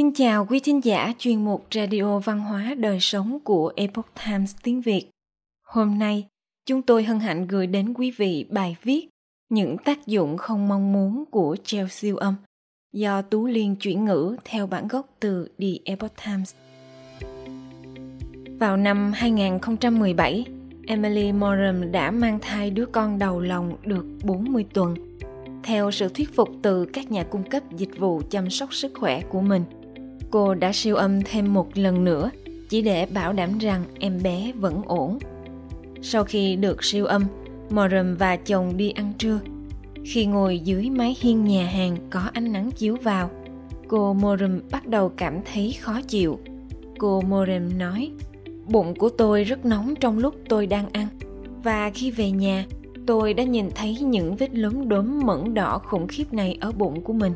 Kính chào quý thính giả chuyên mục Radio Văn hóa Đời Sống của Epoch Times tiếng Việt. Hôm nay, chúng tôi hân hạnh gửi đến quý vị bài viết Những tác dụng không mong muốn của treo siêu âm do Tú Liên chuyển ngữ theo bản gốc từ The Epoch Times. Vào năm 2017, Emily Moram đã mang thai đứa con đầu lòng được 40 tuần. Theo sự thuyết phục từ các nhà cung cấp dịch vụ chăm sóc sức khỏe của mình, cô đã siêu âm thêm một lần nữa chỉ để bảo đảm rằng em bé vẫn ổn. Sau khi được siêu âm, Morum và chồng đi ăn trưa. Khi ngồi dưới mái hiên nhà hàng có ánh nắng chiếu vào, cô Morum bắt đầu cảm thấy khó chịu. Cô Morum nói, bụng của tôi rất nóng trong lúc tôi đang ăn và khi về nhà tôi đã nhìn thấy những vết lốm đốm mẫn đỏ khủng khiếp này ở bụng của mình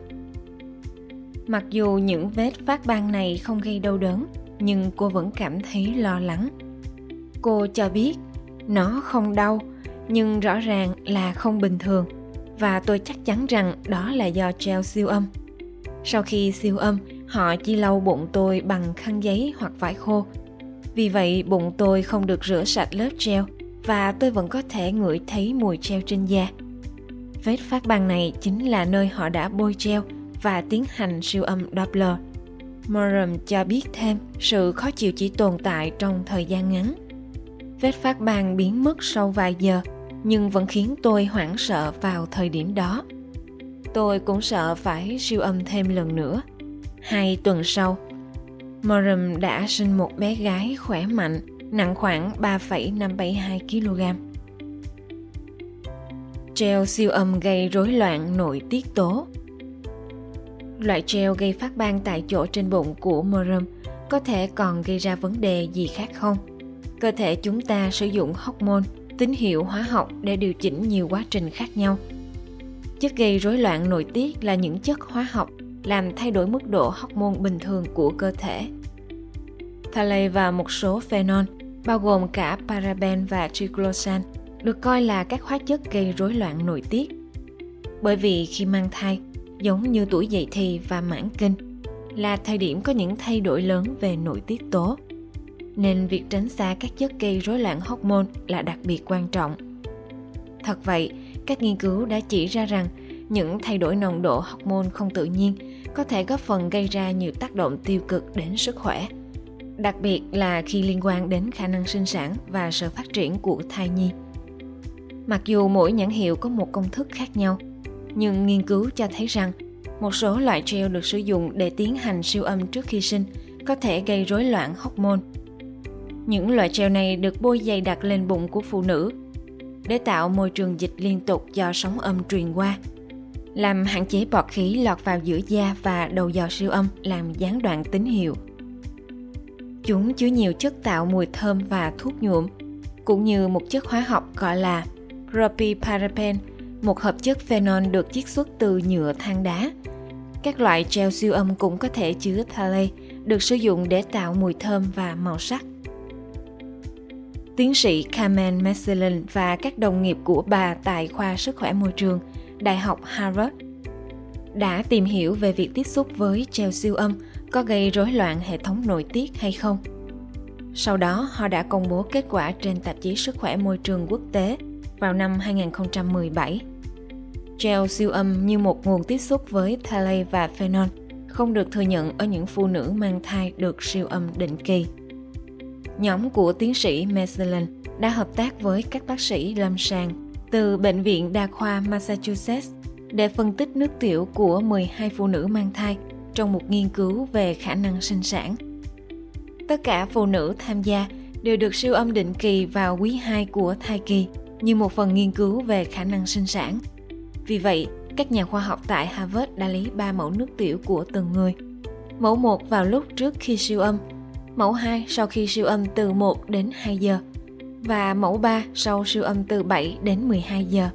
mặc dù những vết phát ban này không gây đau đớn, nhưng cô vẫn cảm thấy lo lắng. Cô cho biết, nó không đau, nhưng rõ ràng là không bình thường, và tôi chắc chắn rằng đó là do treo siêu âm. Sau khi siêu âm, họ chỉ lau bụng tôi bằng khăn giấy hoặc vải khô. Vì vậy, bụng tôi không được rửa sạch lớp treo, và tôi vẫn có thể ngửi thấy mùi treo trên da. Vết phát ban này chính là nơi họ đã bôi treo và tiến hành siêu âm Doppler. Morum cho biết thêm sự khó chịu chỉ tồn tại trong thời gian ngắn. Vết phát ban biến mất sau vài giờ nhưng vẫn khiến tôi hoảng sợ vào thời điểm đó. Tôi cũng sợ phải siêu âm thêm lần nữa. Hai tuần sau, Morum đã sinh một bé gái khỏe mạnh, nặng khoảng 3,572 kg. Treo siêu âm gây rối loạn nội tiết tố. Loại treo gây phát ban tại chỗ trên bụng của Morum có thể còn gây ra vấn đề gì khác không? Cơ thể chúng ta sử dụng hormone, tín hiệu hóa học để điều chỉnh nhiều quá trình khác nhau. Chất gây rối loạn nội tiết là những chất hóa học làm thay đổi mức độ hormone bình thường của cơ thể. Phthalate và một số phenol, bao gồm cả paraben và triclosan, được coi là các hóa chất gây rối loạn nội tiết. Bởi vì khi mang thai, giống như tuổi dậy thì và mãn kinh, là thời điểm có những thay đổi lớn về nội tiết tố. Nên việc tránh xa các chất gây rối loạn hormone là đặc biệt quan trọng. Thật vậy, các nghiên cứu đã chỉ ra rằng những thay đổi nồng độ hormone không tự nhiên có thể góp phần gây ra nhiều tác động tiêu cực đến sức khỏe đặc biệt là khi liên quan đến khả năng sinh sản và sự phát triển của thai nhi mặc dù mỗi nhãn hiệu có một công thức khác nhau nhưng nghiên cứu cho thấy rằng một số loại gel được sử dụng để tiến hành siêu âm trước khi sinh có thể gây rối loạn hormone những loại gel này được bôi dày đặt lên bụng của phụ nữ để tạo môi trường dịch liên tục do sóng âm truyền qua làm hạn chế bọt khí lọt vào giữa da và đầu dò siêu âm làm gián đoạn tín hiệu. Chúng chứa nhiều chất tạo mùi thơm và thuốc nhuộm, cũng như một chất hóa học gọi là propylparaben, một hợp chất phenol được chiết xuất từ nhựa than đá. Các loại gel siêu âm cũng có thể chứa phthalate, được sử dụng để tạo mùi thơm và màu sắc. Tiến sĩ Carmen Messelin và các đồng nghiệp của bà tại khoa sức khỏe môi trường – Đại học Harvard đã tìm hiểu về việc tiếp xúc với treo siêu âm có gây rối loạn hệ thống nội tiết hay không. Sau đó, họ đã công bố kết quả trên tạp chí Sức khỏe môi trường quốc tế vào năm 2017. Gel siêu âm như một nguồn tiếp xúc với thalay và phenol không được thừa nhận ở những phụ nữ mang thai được siêu âm định kỳ. Nhóm của tiến sĩ Meselin đã hợp tác với các bác sĩ lâm sàng từ Bệnh viện Đa khoa Massachusetts để phân tích nước tiểu của 12 phụ nữ mang thai trong một nghiên cứu về khả năng sinh sản. Tất cả phụ nữ tham gia đều được siêu âm định kỳ vào quý 2 của thai kỳ như một phần nghiên cứu về khả năng sinh sản. Vì vậy, các nhà khoa học tại Harvard đã lấy 3 mẫu nước tiểu của từng người. Mẫu 1 vào lúc trước khi siêu âm, mẫu 2 sau khi siêu âm từ 1 đến 2 giờ và mẫu 3 sau siêu âm từ 7 đến 12 giờ.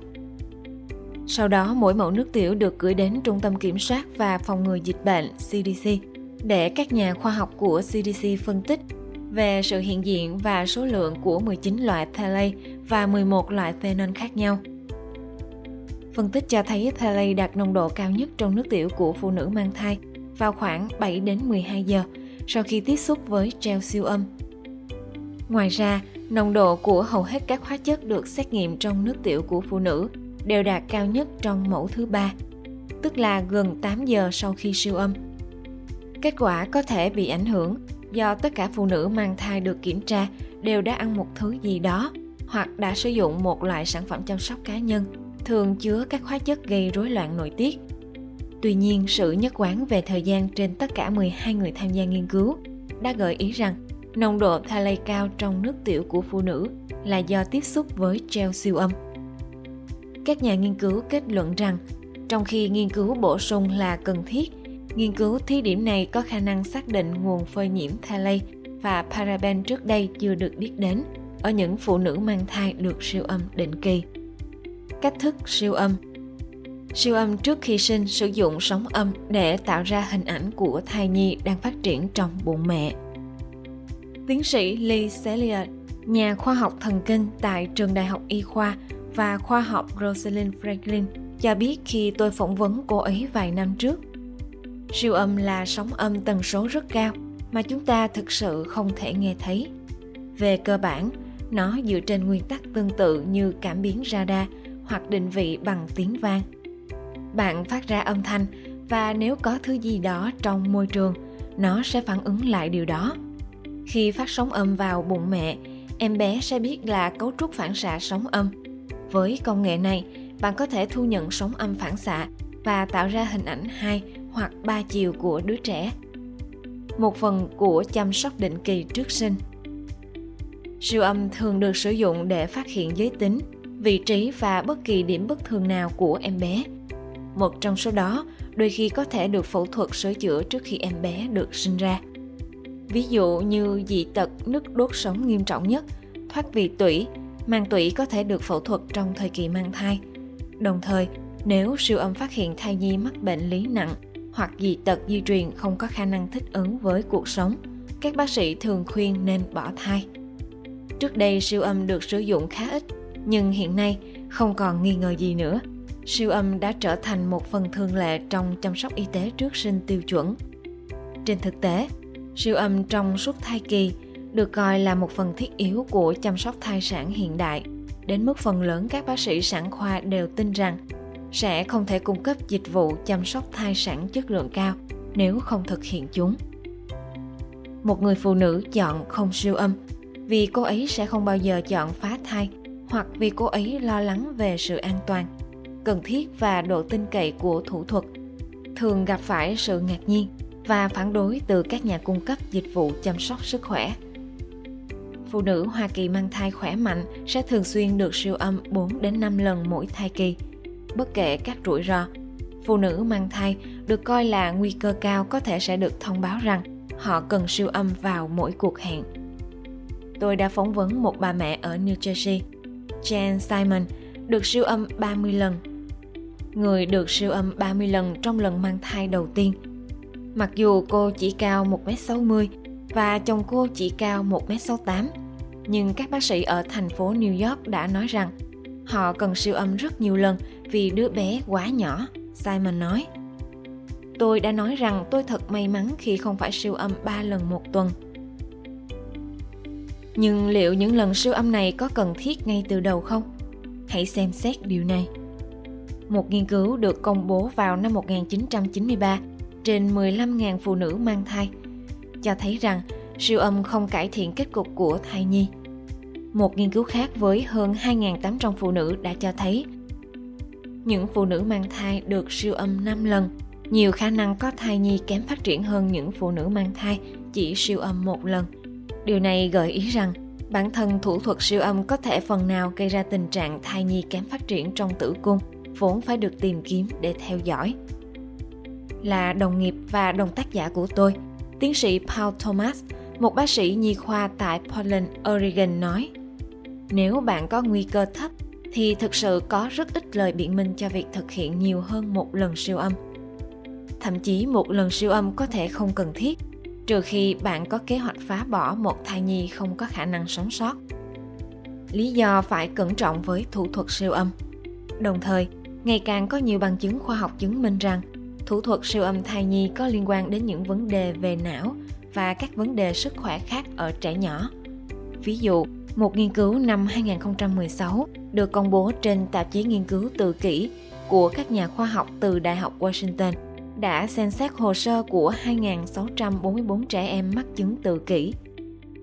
Sau đó, mỗi mẫu nước tiểu được gửi đến Trung tâm Kiểm soát và Phòng ngừa Dịch bệnh CDC để các nhà khoa học của CDC phân tích về sự hiện diện và số lượng của 19 loại thalate và 11 loại phenol khác nhau. Phân tích cho thấy phthalate đạt nồng độ cao nhất trong nước tiểu của phụ nữ mang thai vào khoảng 7 đến 12 giờ sau khi tiếp xúc với treo siêu âm. Ngoài ra, nồng độ của hầu hết các hóa chất được xét nghiệm trong nước tiểu của phụ nữ đều đạt cao nhất trong mẫu thứ ba, tức là gần 8 giờ sau khi siêu âm. Kết quả có thể bị ảnh hưởng do tất cả phụ nữ mang thai được kiểm tra đều đã ăn một thứ gì đó hoặc đã sử dụng một loại sản phẩm chăm sóc cá nhân thường chứa các hóa chất gây rối loạn nội tiết. Tuy nhiên, sự nhất quán về thời gian trên tất cả 12 người tham gia nghiên cứu đã gợi ý rằng nồng độ thalay cao trong nước tiểu của phụ nữ là do tiếp xúc với gel siêu âm. Các nhà nghiên cứu kết luận rằng, trong khi nghiên cứu bổ sung là cần thiết, nghiên cứu thí điểm này có khả năng xác định nguồn phơi nhiễm thalay và paraben trước đây chưa được biết đến ở những phụ nữ mang thai được siêu âm định kỳ. Cách thức siêu âm Siêu âm trước khi sinh sử dụng sóng âm để tạo ra hình ảnh của thai nhi đang phát triển trong bụng mẹ. Tiến sĩ Lee Sellier, nhà khoa học thần kinh tại trường đại học y khoa và khoa học Rosalind Franklin cho biết khi tôi phỏng vấn cô ấy vài năm trước. Siêu âm là sóng âm tần số rất cao mà chúng ta thực sự không thể nghe thấy. Về cơ bản, nó dựa trên nguyên tắc tương tự như cảm biến radar hoặc định vị bằng tiếng vang. Bạn phát ra âm thanh và nếu có thứ gì đó trong môi trường, nó sẽ phản ứng lại điều đó. Khi phát sóng âm vào bụng mẹ, em bé sẽ biết là cấu trúc phản xạ sóng âm. Với công nghệ này, bạn có thể thu nhận sóng âm phản xạ và tạo ra hình ảnh hai hoặc ba chiều của đứa trẻ. Một phần của chăm sóc định kỳ trước sinh. Siêu âm thường được sử dụng để phát hiện giới tính, vị trí và bất kỳ điểm bất thường nào của em bé. Một trong số đó đôi khi có thể được phẫu thuật sửa chữa trước khi em bé được sinh ra. Ví dụ như dị tật nứt đốt sống nghiêm trọng nhất, thoát vị tủy, mang tủy có thể được phẫu thuật trong thời kỳ mang thai. Đồng thời, nếu siêu âm phát hiện thai nhi mắc bệnh lý nặng hoặc dị tật di truyền không có khả năng thích ứng với cuộc sống, các bác sĩ thường khuyên nên bỏ thai. Trước đây siêu âm được sử dụng khá ít, nhưng hiện nay không còn nghi ngờ gì nữa. Siêu âm đã trở thành một phần thường lệ trong chăm sóc y tế trước sinh tiêu chuẩn. Trên thực tế, siêu âm trong suốt thai kỳ được coi là một phần thiết yếu của chăm sóc thai sản hiện đại, đến mức phần lớn các bác sĩ sản khoa đều tin rằng sẽ không thể cung cấp dịch vụ chăm sóc thai sản chất lượng cao nếu không thực hiện chúng. Một người phụ nữ chọn không siêu âm vì cô ấy sẽ không bao giờ chọn phá thai hoặc vì cô ấy lo lắng về sự an toàn cần thiết và độ tin cậy của thủ thuật thường gặp phải sự ngạc nhiên và phản đối từ các nhà cung cấp dịch vụ chăm sóc sức khỏe. Phụ nữ Hoa Kỳ mang thai khỏe mạnh sẽ thường xuyên được siêu âm 4 đến 5 lần mỗi thai kỳ. Bất kể các rủi ro, phụ nữ mang thai được coi là nguy cơ cao có thể sẽ được thông báo rằng họ cần siêu âm vào mỗi cuộc hẹn tôi đã phỏng vấn một bà mẹ ở New Jersey, Jan Simon, được siêu âm 30 lần. Người được siêu âm 30 lần trong lần mang thai đầu tiên. Mặc dù cô chỉ cao 1m60 và chồng cô chỉ cao 1m68, nhưng các bác sĩ ở thành phố New York đã nói rằng họ cần siêu âm rất nhiều lần vì đứa bé quá nhỏ, Simon nói. Tôi đã nói rằng tôi thật may mắn khi không phải siêu âm 3 lần một tuần – nhưng liệu những lần siêu âm này có cần thiết ngay từ đầu không? Hãy xem xét điều này. Một nghiên cứu được công bố vào năm 1993 trên 15.000 phụ nữ mang thai, cho thấy rằng siêu âm không cải thiện kết cục của thai nhi. Một nghiên cứu khác với hơn 2.800 phụ nữ đã cho thấy những phụ nữ mang thai được siêu âm 5 lần, nhiều khả năng có thai nhi kém phát triển hơn những phụ nữ mang thai chỉ siêu âm một lần. Điều này gợi ý rằng bản thân thủ thuật siêu âm có thể phần nào gây ra tình trạng thai nhi kém phát triển trong tử cung, vốn phải được tìm kiếm để theo dõi. Là đồng nghiệp và đồng tác giả của tôi, tiến sĩ Paul Thomas, một bác sĩ nhi khoa tại Portland, Oregon nói, nếu bạn có nguy cơ thấp thì thực sự có rất ít lời biện minh cho việc thực hiện nhiều hơn một lần siêu âm. Thậm chí một lần siêu âm có thể không cần thiết trừ khi bạn có kế hoạch phá bỏ một thai nhi không có khả năng sống sót. Lý do phải cẩn trọng với thủ thuật siêu âm. Đồng thời, ngày càng có nhiều bằng chứng khoa học chứng minh rằng thủ thuật siêu âm thai nhi có liên quan đến những vấn đề về não và các vấn đề sức khỏe khác ở trẻ nhỏ. Ví dụ, một nghiên cứu năm 2016 được công bố trên tạp chí nghiên cứu tự kỷ của các nhà khoa học từ Đại học Washington đã xem xét hồ sơ của 2.644 trẻ em mắc chứng tự kỷ.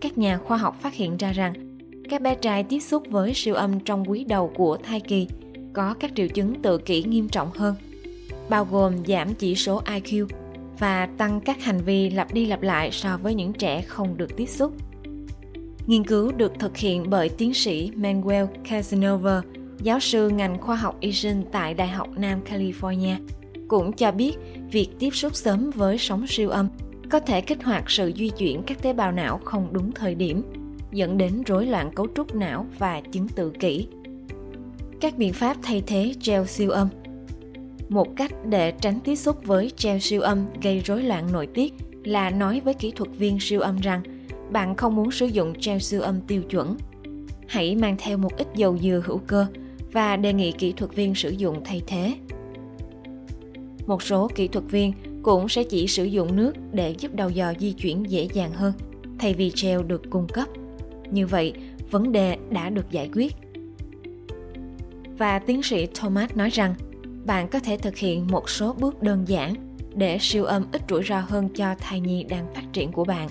Các nhà khoa học phát hiện ra rằng các bé trai tiếp xúc với siêu âm trong quý đầu của thai kỳ có các triệu chứng tự kỷ nghiêm trọng hơn, bao gồm giảm chỉ số IQ và tăng các hành vi lặp đi lặp lại so với những trẻ không được tiếp xúc. Nghiên cứu được thực hiện bởi tiến sĩ Manuel Casanova, giáo sư ngành khoa học y sinh tại Đại học Nam California, cũng cho biết việc tiếp xúc sớm với sóng siêu âm có thể kích hoạt sự di chuyển các tế bào não không đúng thời điểm, dẫn đến rối loạn cấu trúc não và chứng tự kỷ. Các biện pháp thay thế gel siêu âm một cách để tránh tiếp xúc với gel siêu âm gây rối loạn nội tiết là nói với kỹ thuật viên siêu âm rằng bạn không muốn sử dụng gel siêu âm tiêu chuẩn. Hãy mang theo một ít dầu dừa hữu cơ và đề nghị kỹ thuật viên sử dụng thay thế. Một số kỹ thuật viên cũng sẽ chỉ sử dụng nước để giúp đầu dò di chuyển dễ dàng hơn thay vì gel được cung cấp. Như vậy, vấn đề đã được giải quyết. Và tiến sĩ Thomas nói rằng bạn có thể thực hiện một số bước đơn giản để siêu âm ít rủi ro hơn cho thai nhi đang phát triển của bạn.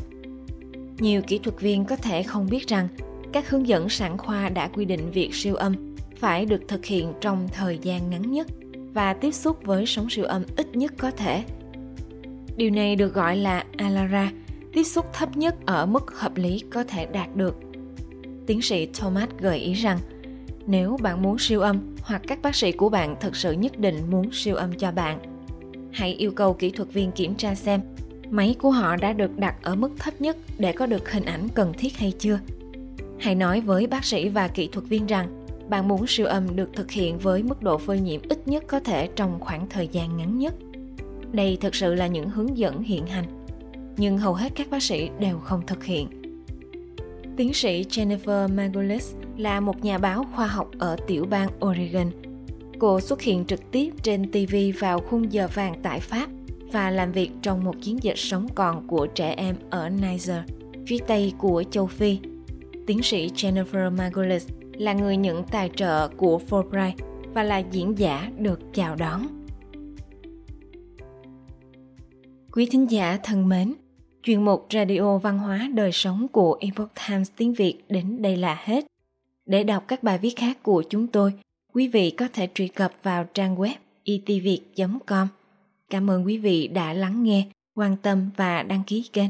Nhiều kỹ thuật viên có thể không biết rằng các hướng dẫn sản khoa đã quy định việc siêu âm phải được thực hiện trong thời gian ngắn nhất và tiếp xúc với sóng siêu âm ít nhất có thể. Điều này được gọi là ALARA, tiếp xúc thấp nhất ở mức hợp lý có thể đạt được. Tiến sĩ Thomas gợi ý rằng, nếu bạn muốn siêu âm hoặc các bác sĩ của bạn thực sự nhất định muốn siêu âm cho bạn, hãy yêu cầu kỹ thuật viên kiểm tra xem máy của họ đã được đặt ở mức thấp nhất để có được hình ảnh cần thiết hay chưa. Hãy nói với bác sĩ và kỹ thuật viên rằng bạn muốn siêu âm được thực hiện với mức độ phơi nhiễm ít nhất có thể trong khoảng thời gian ngắn nhất. Đây thực sự là những hướng dẫn hiện hành, nhưng hầu hết các bác sĩ đều không thực hiện. Tiến sĩ Jennifer Margulis là một nhà báo khoa học ở tiểu bang Oregon. Cô xuất hiện trực tiếp trên TV vào khung giờ vàng tại Pháp và làm việc trong một chiến dịch sống còn của trẻ em ở Niger, phía tây của châu Phi. Tiến sĩ Jennifer Margulis là người nhận tài trợ của Fulbright và là diễn giả được chào đón. Quý thính giả thân mến, chuyên mục Radio Văn hóa Đời Sống của Epoch Times tiếng Việt đến đây là hết. Để đọc các bài viết khác của chúng tôi, quý vị có thể truy cập vào trang web e itviet.com. Cảm ơn quý vị đã lắng nghe, quan tâm và đăng ký kênh.